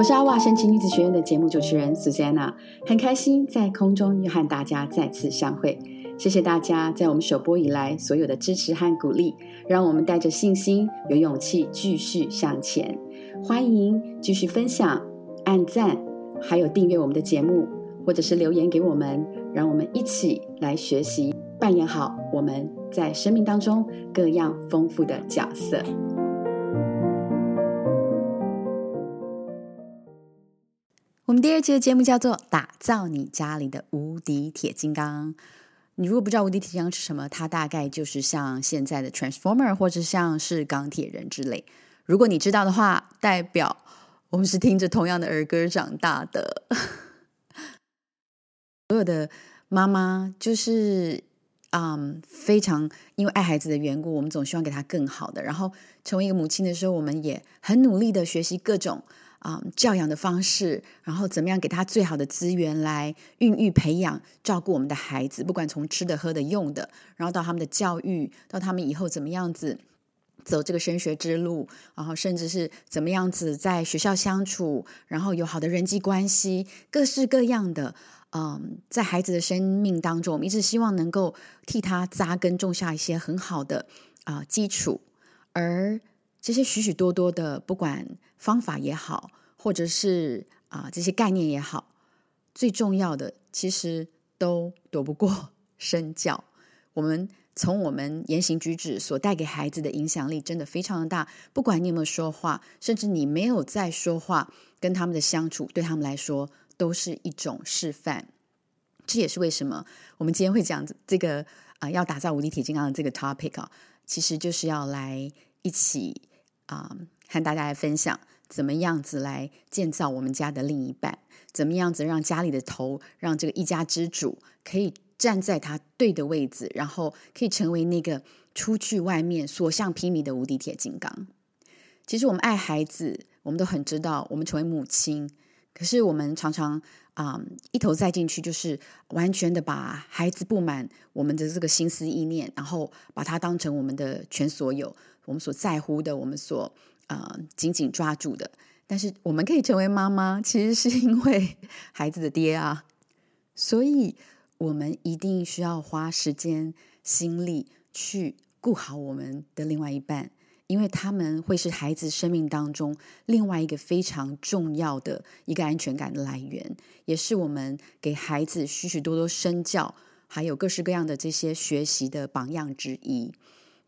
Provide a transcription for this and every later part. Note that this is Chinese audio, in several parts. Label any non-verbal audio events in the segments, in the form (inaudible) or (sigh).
我是阿瓦神奇女子学院的节目主持人 Susanna，很开心在空中又和大家再次相会。谢谢大家在我们首播以来所有的支持和鼓励，让我们带着信心、有勇气继续向前。欢迎继续分享、按赞，还有订阅我们的节目，或者是留言给我们，让我们一起来学习，扮演好我们在生命当中各样丰富的角色。我们第二期的节目叫做“打造你家里的无敌铁金刚”。你如果不知道无敌铁金刚是什么，它大概就是像现在的 Transformer 或者像是钢铁人之类。如果你知道的话，代表我们是听着同样的儿歌长大的。(laughs) 所有的妈妈就是嗯，非常因为爱孩子的缘故，我们总希望给他更好的。然后成为一个母亲的时候，我们也很努力的学习各种。啊，教养的方式，然后怎么样给他最好的资源来孕育、培养、照顾我们的孩子，不管从吃的、喝的、用的，然后到他们的教育，到他们以后怎么样子走这个升学之路，然后甚至是怎么样子在学校相处，然后有好的人际关系，各式各样的。嗯，在孩子的生命当中，我们一直希望能够替他扎根，种下一些很好的啊基础，而。这些许许多多的，不管方法也好，或者是啊这些概念也好，最重要的其实都躲不过 (laughs) 身教。我们从我们言行举止所带给孩子的影响力，真的非常的大。不管你有没有说话，甚至你没有在说话，跟他们的相处，对他们来说都是一种示范。这也是为什么我们今天会讲这个啊，要打造无敌铁金刚的这个 topic 啊，其实就是要来一起。啊，和大家来分享怎么样子来建造我们家的另一半，怎么样子让家里的头，让这个一家之主可以站在他对的位置，然后可以成为那个出去外面所向披靡的无敌铁金刚。其实我们爱孩子，我们都很知道，我们成为母亲，可是我们常常啊一头栽进去，就是完全的把孩子布满我们的这个心思意念，然后把他当成我们的全所有。我们所在乎的，我们所呃紧紧抓住的，但是我们可以成为妈妈，其实是因为 (laughs) 孩子的爹啊，所以我们一定需要花时间、心力去顾好我们的另外一半，因为他们会是孩子生命当中另外一个非常重要的一个安全感的来源，也是我们给孩子许许多多身教，还有各式各样的这些学习的榜样之一。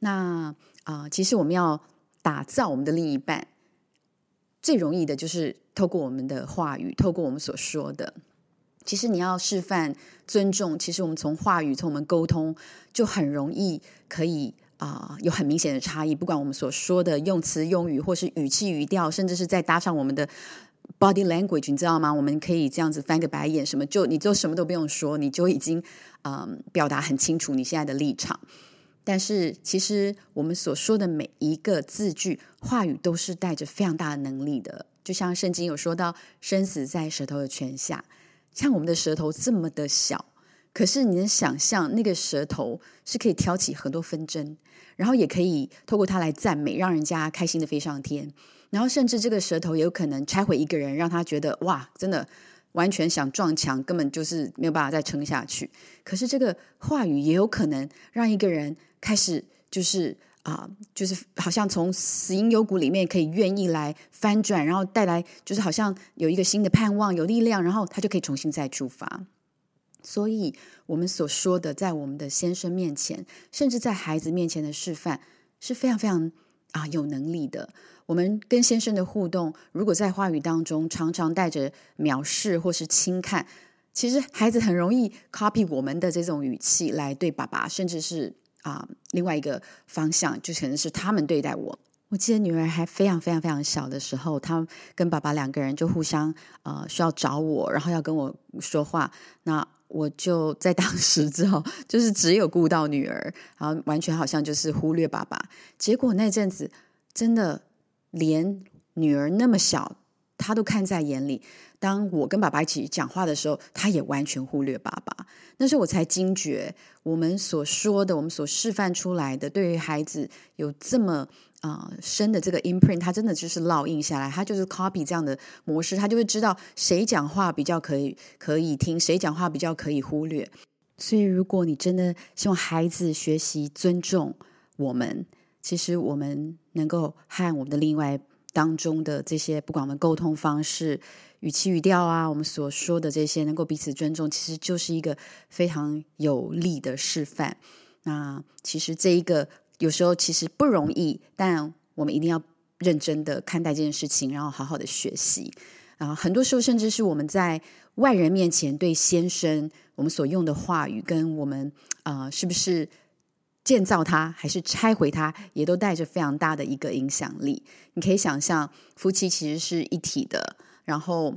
那啊，其实我们要打造我们的另一半，最容易的就是透过我们的话语，透过我们所说的。其实你要示范尊重，其实我们从话语，从我们沟通，就很容易可以啊，有很明显的差异。不管我们所说的用词用语，或是语气语调，甚至是再搭上我们的 body language，你知道吗？我们可以这样子翻个白眼，什么就你就什么都不用说，你就已经嗯表达很清楚你现在的立场。但是，其实我们所说的每一个字句、话语，都是带着非常大的能力的。就像圣经有说到，生死在舌头的权下。像我们的舌头这么的小，可是你能想象，那个舌头是可以挑起很多纷争，然后也可以透过它来赞美，让人家开心的飞上天。然后，甚至这个舌头也有可能拆毁一个人，让他觉得哇，真的。完全想撞墙，根本就是没有办法再撑下去。可是这个话语也有可能让一个人开始，就是啊，就是好像从死因幽谷里面可以愿意来翻转，然后带来就是好像有一个新的盼望、有力量，然后他就可以重新再出发。所以，我们所说的，在我们的先生面前，甚至在孩子面前的示范，是非常非常啊有能力的。我们跟先生的互动，如果在话语当中常常带着藐视或是轻看，其实孩子很容易 copy 我们的这种语气来对爸爸，甚至是啊另外一个方向，就可能是他们对待我。我记得女儿还非常非常非常小的时候，她跟爸爸两个人就互相呃需要找我，然后要跟我说话，那我就在当时之后就是只有顾到女儿，然后完全好像就是忽略爸爸。结果那阵子真的。连女儿那么小，他都看在眼里。当我跟爸爸一起讲话的时候，他也完全忽略爸爸。那时候我才惊觉，我们所说的，我们所示范出来的，对于孩子有这么啊深的这个 imprint，它真的就是烙印下来，它就是 copy 这样的模式，它就会知道谁讲话比较可以可以听，谁讲话比较可以忽略。所以，如果你真的希望孩子学习尊重我们，其实我们能够和我们的另外当中的这些，不管我们沟通方式、语气语调啊，我们所说的这些，能够彼此尊重，其实就是一个非常有力的示范。那其实这一个有时候其实不容易，但我们一定要认真的看待这件事情，然后好好的学习。啊，很多时候甚至是我们在外人面前对先生，我们所用的话语，跟我们啊，是不是建造他还是拆毁他，也都带着非常大的一个影响力。你可以想象，夫妻其实是一体的。然后，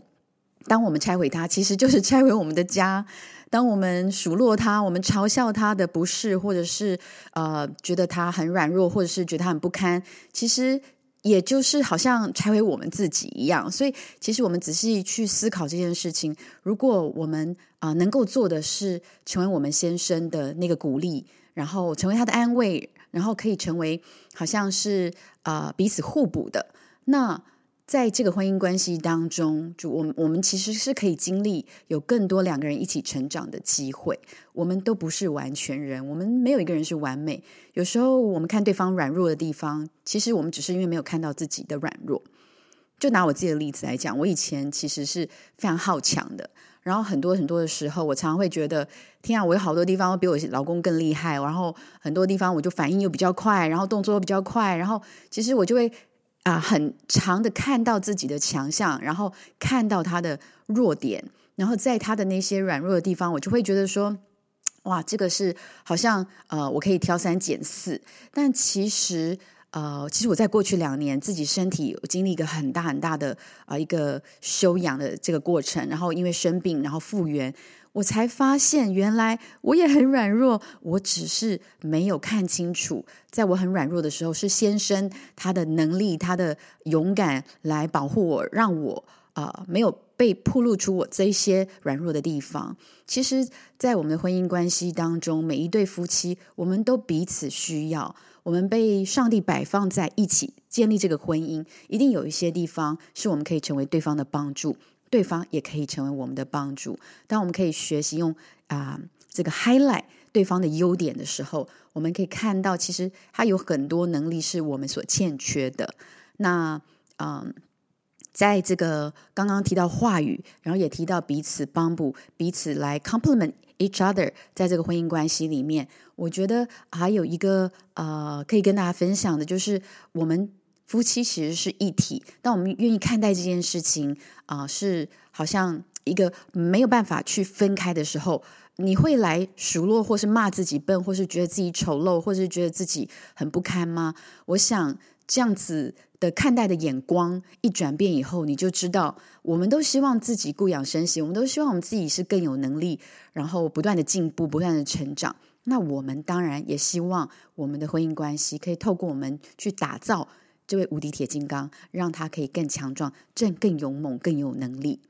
当我们拆毁他，其实就是拆毁我们的家。当我们数落他，我们嘲笑他的不是，或者是呃，觉得他很软弱，或者是觉得他很不堪，其实。也就是好像拆毁我们自己一样，所以其实我们仔细去思考这件事情，如果我们啊能够做的是成为我们先生的那个鼓励，然后成为他的安慰，然后可以成为好像是啊彼此互补的那。在这个婚姻关系当中，就我们我们其实是可以经历有更多两个人一起成长的机会。我们都不是完全人，我们没有一个人是完美。有时候我们看对方软弱的地方，其实我们只是因为没有看到自己的软弱。就拿我自己的例子来讲，我以前其实是非常好强的，然后很多很多的时候，我常常会觉得，天啊，我有好多地方比我老公更厉害，然后很多地方我就反应又比较快，然后动作又比较快，然后其实我就会。啊，很长的看到自己的强项，然后看到他的弱点，然后在他的那些软弱的地方，我就会觉得说，哇，这个是好像呃，我可以挑三拣四。但其实呃，其实我在过去两年自己身体经历一个很大很大的啊一个修养的这个过程，然后因为生病，然后复原。我才发现，原来我也很软弱。我只是没有看清楚，在我很软弱的时候，是先生他的能力、他的勇敢来保护我，让我啊没有被暴露出我这些软弱的地方。其实，在我们的婚姻关系当中，每一对夫妻，我们都彼此需要。我们被上帝摆放在一起，建立这个婚姻，一定有一些地方是我们可以成为对方的帮助。对方也可以成为我们的帮助。当我们可以学习用啊这个 highlight 对方的优点的时候，我们可以看到，其实他有很多能力是我们所欠缺的。那嗯，在这个刚刚提到话语，然后也提到彼此帮补、彼此来 complement each other，在这个婚姻关系里面，我觉得还有一个呃可以跟大家分享的，就是我们。夫妻其实是一体，但我们愿意看待这件事情啊，是好像一个没有办法去分开的时候，你会来数落，或是骂自己笨，或是觉得自己丑陋，或是觉得自己很不堪吗？我想这样子的看待的眼光一转变以后，你就知道，我们都希望自己固养身形，我们都希望我们自己是更有能力，然后不断的进步，不断的成长。那我们当然也希望我们的婚姻关系可以透过我们去打造。这位无敌铁金刚，让他可以更强壮、更更勇猛、更有能力。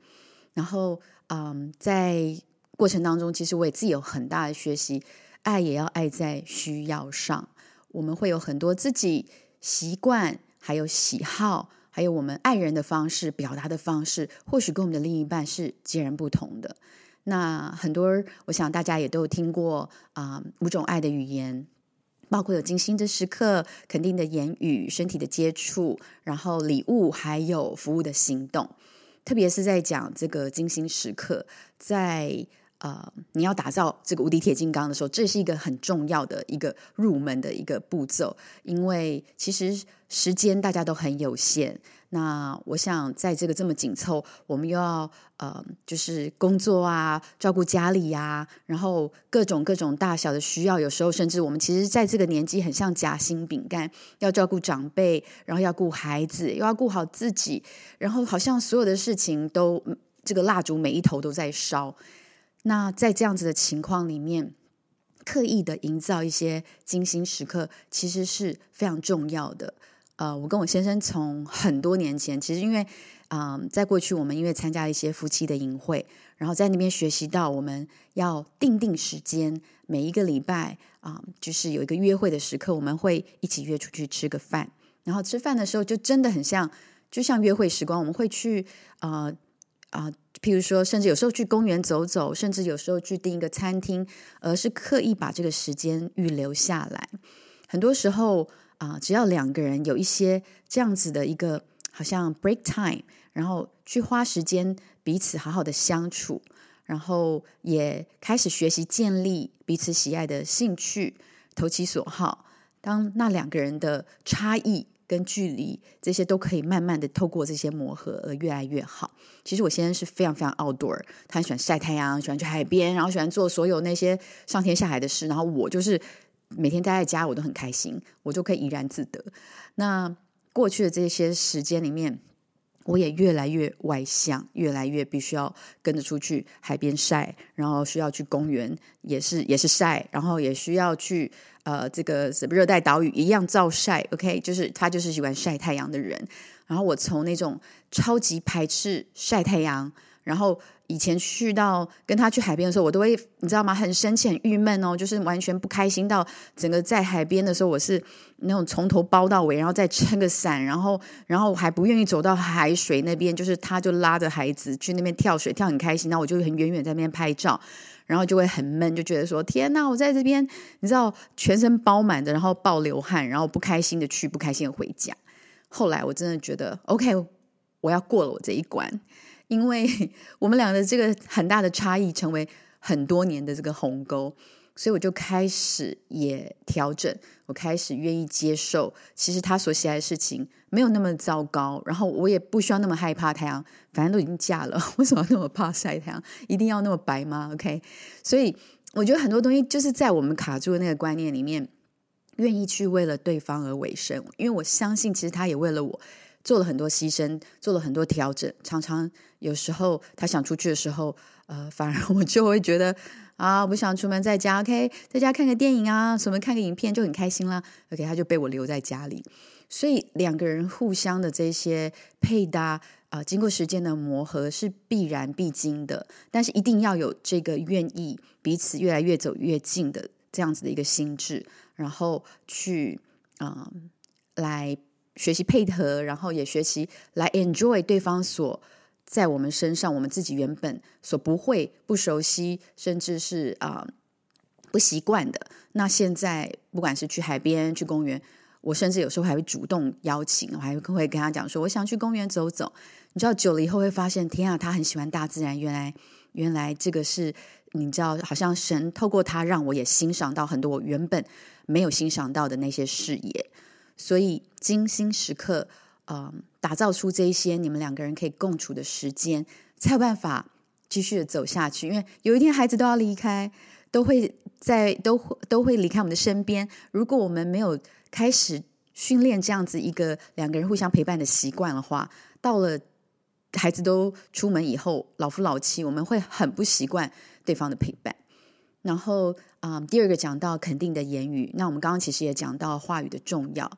然后，嗯，在过程当中，其实我也自己有很大的学习。爱也要爱在需要上。我们会有很多自己习惯、还有喜好，还有我们爱人的方式、表达的方式，或许跟我们的另一半是截然不同的。那很多，我想大家也都听过啊，五种爱的语言。包括有精心的时刻、肯定的言语、身体的接触，然后礼物，还有服务的行动。特别是在讲这个精心时刻，在呃你要打造这个无敌铁金刚的时候，这是一个很重要的一个入门的一个步骤，因为其实时间大家都很有限。那我想，在这个这么紧凑，我们又要呃，就是工作啊，照顾家里呀，然后各种各种大小的需要，有时候甚至我们其实在这个年纪很像夹心饼干，要照顾长辈，然后要顾孩子，又要顾好自己，然后好像所有的事情都这个蜡烛每一头都在烧。那在这样子的情况里面，刻意的营造一些精心时刻，其实是非常重要的。呃，我跟我先生从很多年前，其实因为，嗯，在过去我们因为参加一些夫妻的营会，然后在那边学习到我们要定定时间，每一个礼拜啊，就是有一个约会的时刻，我们会一起约出去吃个饭。然后吃饭的时候就真的很像，就像约会时光，我们会去啊啊，譬如说，甚至有时候去公园走走，甚至有时候去订一个餐厅，而是刻意把这个时间预留下来。很多时候啊，只要两个人有一些这样子的一个好像 break time，然后去花时间彼此好好的相处。然后也开始学习建立彼此喜爱的兴趣，投其所好。当那两个人的差异跟距离，这些都可以慢慢的透过这些磨合而越来越好。其实我现在是非常非常 outdoor，他很喜欢晒太阳，喜欢去海边，然后喜欢做所有那些上天下海的事。然后我就是每天待在家，我都很开心，我就可以怡然自得。那过去的这些时间里面。我也越来越外向，越来越必须要跟着出去海边晒，然后需要去公园，也是也是晒，然后也需要去呃这个什么热带岛屿一样照晒。OK，就是他就是喜欢晒太阳的人。然后我从那种超级排斥晒太阳，然后。以前去到跟他去海边的时候，我都会你知道吗？很生气、很郁闷哦，就是完全不开心。到整个在海边的时候，我是那种从头包到尾，然后再撑个伞，然后然后还不愿意走到海水那边，就是他就拉着孩子去那边跳水，跳很开心。那我就很远远在那边拍照，然后就会很闷，就觉得说天哪，我在这边你知道全身包满的，然后暴流汗，然后不开心的去，不开心的回家。后来我真的觉得 OK，我要过了我这一关。因为 (laughs) 我们俩的这个很大的差异，成为很多年的这个鸿沟，所以我就开始也调整，我开始愿意接受，其实他所喜爱的事情没有那么糟糕，然后我也不需要那么害怕太阳，反正都已经嫁了，(laughs) 为什么那么怕晒太阳？一定要那么白吗？OK，所以我觉得很多东西就是在我们卡住的那个观念里面，愿意去为了对方而委身，因为我相信，其实他也为了我。做了很多牺牲，做了很多调整。常常有时候他想出去的时候，呃，反而 (laughs) 我就会觉得啊，不想出门，在家 OK，在家看个电影啊，什么看个影片就很开心啦。OK，他就被我留在家里。所以两个人互相的这些配搭啊，经过时间的磨合是必然必经的。但是一定要有这个愿意彼此越来越走越近的这样子的一个心智，然后去啊来。学习配合，然后也学习来 enjoy 对方所在我们身上，我们自己原本所不会、不熟悉，甚至是啊不习惯的。那现在不管是去海边、去公园，我甚至有时候还会主动邀请，我还会跟他讲说，我想去公园走走。你知道，久了以后会发现，天啊，他很喜欢大自然。原来，原来这个是你知道，好像神透过他让我也欣赏到很多我原本没有欣赏到的那些视野。所以，精心时刻，嗯，打造出这一些你们两个人可以共处的时间，才有办法继续的走下去。因为有一天孩子都要离开，都会在都会都会离开我们的身边。如果我们没有开始训练这样子一个两个人互相陪伴的习惯的话，到了孩子都出门以后，老夫老妻，我们会很不习惯对方的陪伴。然后啊，第二个讲到肯定的言语，那我们刚刚其实也讲到话语的重要。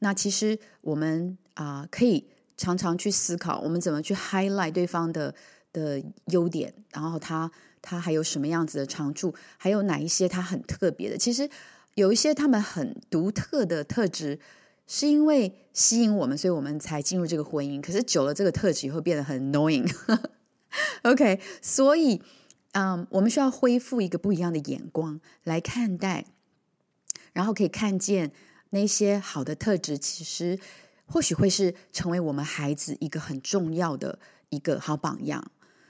那其实我们啊，可以常常去思考，我们怎么去 highlight 对方的的优点，然后他他还有什么样子的长处，还有哪一些他很特别的。其实有一些他们很独特的特质，是因为吸引我们，所以我们才进入这个婚姻。可是久了，这个特质会变得很 annoying。(laughs) OK，所以。嗯，我们需要恢复一个不一样的眼光来看待，然后可以看见那些好的特质，其实或许会是成为我们孩子一个很重要的一个好榜样。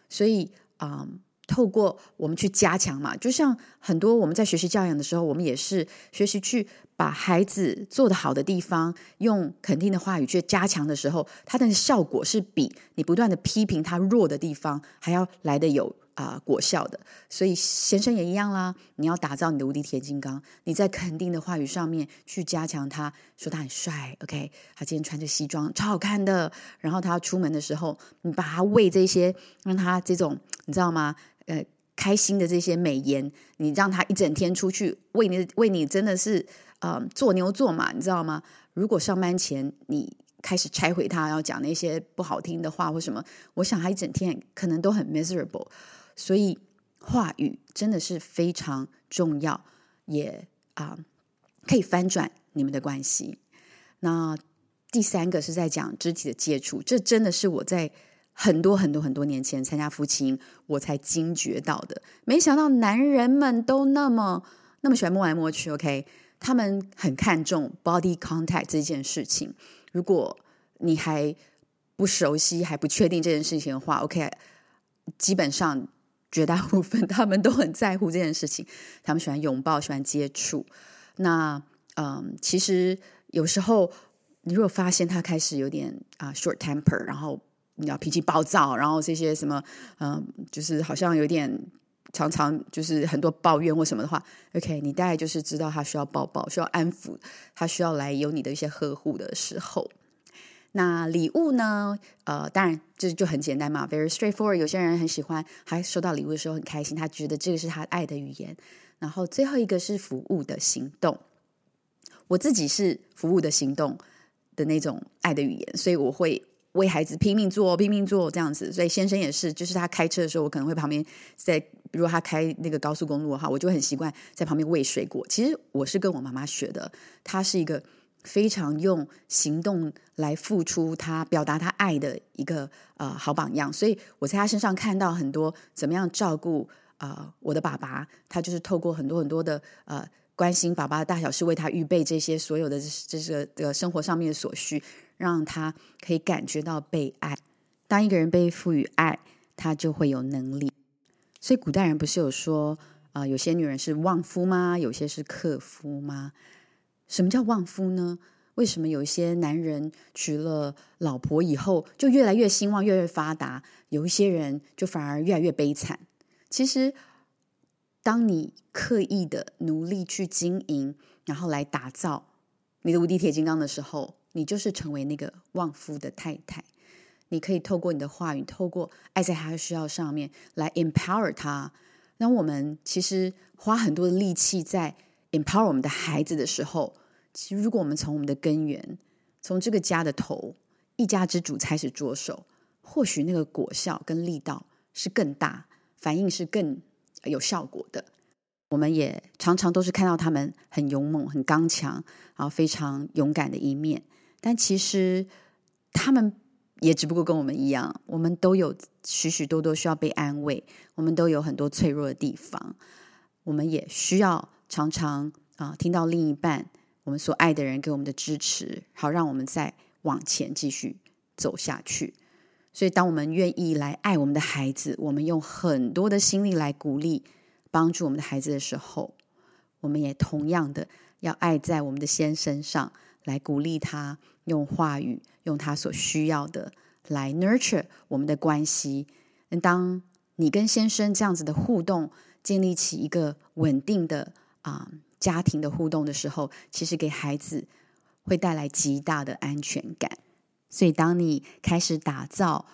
所以，嗯，透过我们去加强嘛，就像很多我们在学习教养的时候，我们也是学习去把孩子做的好的地方，用肯定的话语去加强的时候，它的效果是比你不断的批评他弱的地方还要来的有。啊，果效的，所以先生也一样啦。你要打造你的无敌铁金刚，你在肯定的话语上面去加强他，说他很帅，OK，他今天穿着西装超好看的。然后他出门的时候，你把他喂这些，让他这种你知道吗？呃，开心的这些美颜，你让他一整天出去为你为你真的是呃做牛做马，你知道吗？如果上班前你。开始拆毁他，要讲那些不好听的话或什么，我想他一整天可能都很 miserable。所以话语真的是非常重要，也啊可以翻转你们的关系。那第三个是在讲肢体的接触，这真的是我在很多很多很多年前参加夫妻我才惊觉到的。没想到男人们都那么那么喜欢摸来摸去，OK？他们很看重 body contact 这件事情。如果你还不熟悉、还不确定这件事情的话，OK？基本上绝大部分 (laughs) 他们都很在乎这件事情，他们喜欢拥抱，喜欢接触。那嗯，其实有时候。你如果发现他开始有点啊 short temper，然后你要脾气暴躁，然后这些什么嗯，就是好像有点常常就是很多抱怨或什么的话，OK，你大概就是知道他需要抱抱，需要安抚，他需要来有你的一些呵护的时候。那礼物呢？呃，当然这就很简单嘛，very straightforward。有些人很喜欢，他收到礼物的时候很开心，他觉得这个是他爱的语言。然后最后一个是服务的行动，我自己是服务的行动。的那种爱的语言，所以我会为孩子拼命做、拼命做这样子。所以先生也是，就是他开车的时候，我可能会旁边在，如果他开那个高速公路哈，我就很习惯在旁边喂水果。其实我是跟我妈妈学的，她是一个非常用行动来付出，他表达他爱的一个呃好榜样。所以我在他身上看到很多怎么样照顾啊我的爸爸，他就是透过很多很多的呃。关心爸爸的大小事，为他预备这些所有的这这个的生活上面的所需，让他可以感觉到被爱。当一个人被赋予爱，他就会有能力。所以古代人不是有说啊，有些女人是旺夫吗？有些是克夫吗？什么叫旺夫呢？为什么有一些男人娶了老婆以后就越来越兴旺、越来越发达？有一些人就反而越来越悲惨？其实。当你刻意的努力去经营，然后来打造你的无敌铁金刚的时候，你就是成为那个旺夫的太太。你可以透过你的话语，透过爱在他的需要上面来 empower 他。那我们其实花很多的力气在 empower 我们的孩子的时候，其实如果我们从我们的根源，从这个家的头，一家之主开始着手，或许那个果效跟力道是更大，反应是更。有效果的，我们也常常都是看到他们很勇猛、很刚强，然后非常勇敢的一面。但其实他们也只不过跟我们一样，我们都有许许多多需要被安慰，我们都有很多脆弱的地方，我们也需要常常啊听到另一半我们所爱的人给我们的支持，好让我们再往前继续走下去。所以，当我们愿意来爱我们的孩子，我们用很多的心力来鼓励、帮助我们的孩子的时候，我们也同样的要爱在我们的先身上，来鼓励他，用话语，用他所需要的来 nurture 我们的关系。当你跟先生这样子的互动，建立起一个稳定的啊家庭的互动的时候，其实给孩子会带来极大的安全感。所以，当你开始打造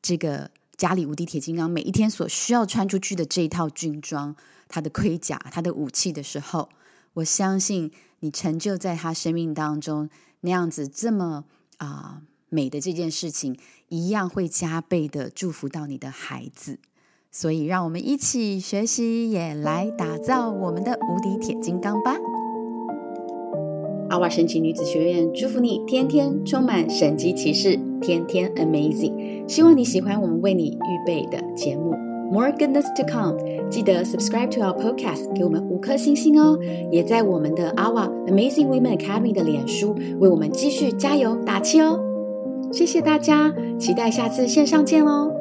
这个家里无敌铁金刚，每一天所需要穿出去的这一套军装、他的盔甲、他的武器的时候，我相信你成就在他生命当中那样子这么啊美的这件事情，一样会加倍的祝福到你的孩子。所以，让我们一起学习，也来打造我们的无敌铁金刚吧。阿瓦神奇女子学院祝福你天天充满神奇骑士，天天 amazing。希望你喜欢我们为你预备的节目，More goodness to come。记得 subscribe to our podcast，给我们五颗星星哦。也在我们的阿瓦 Amazing Women Academy 的脸书为我们继续加油打气哦。谢谢大家，期待下次线上见喽。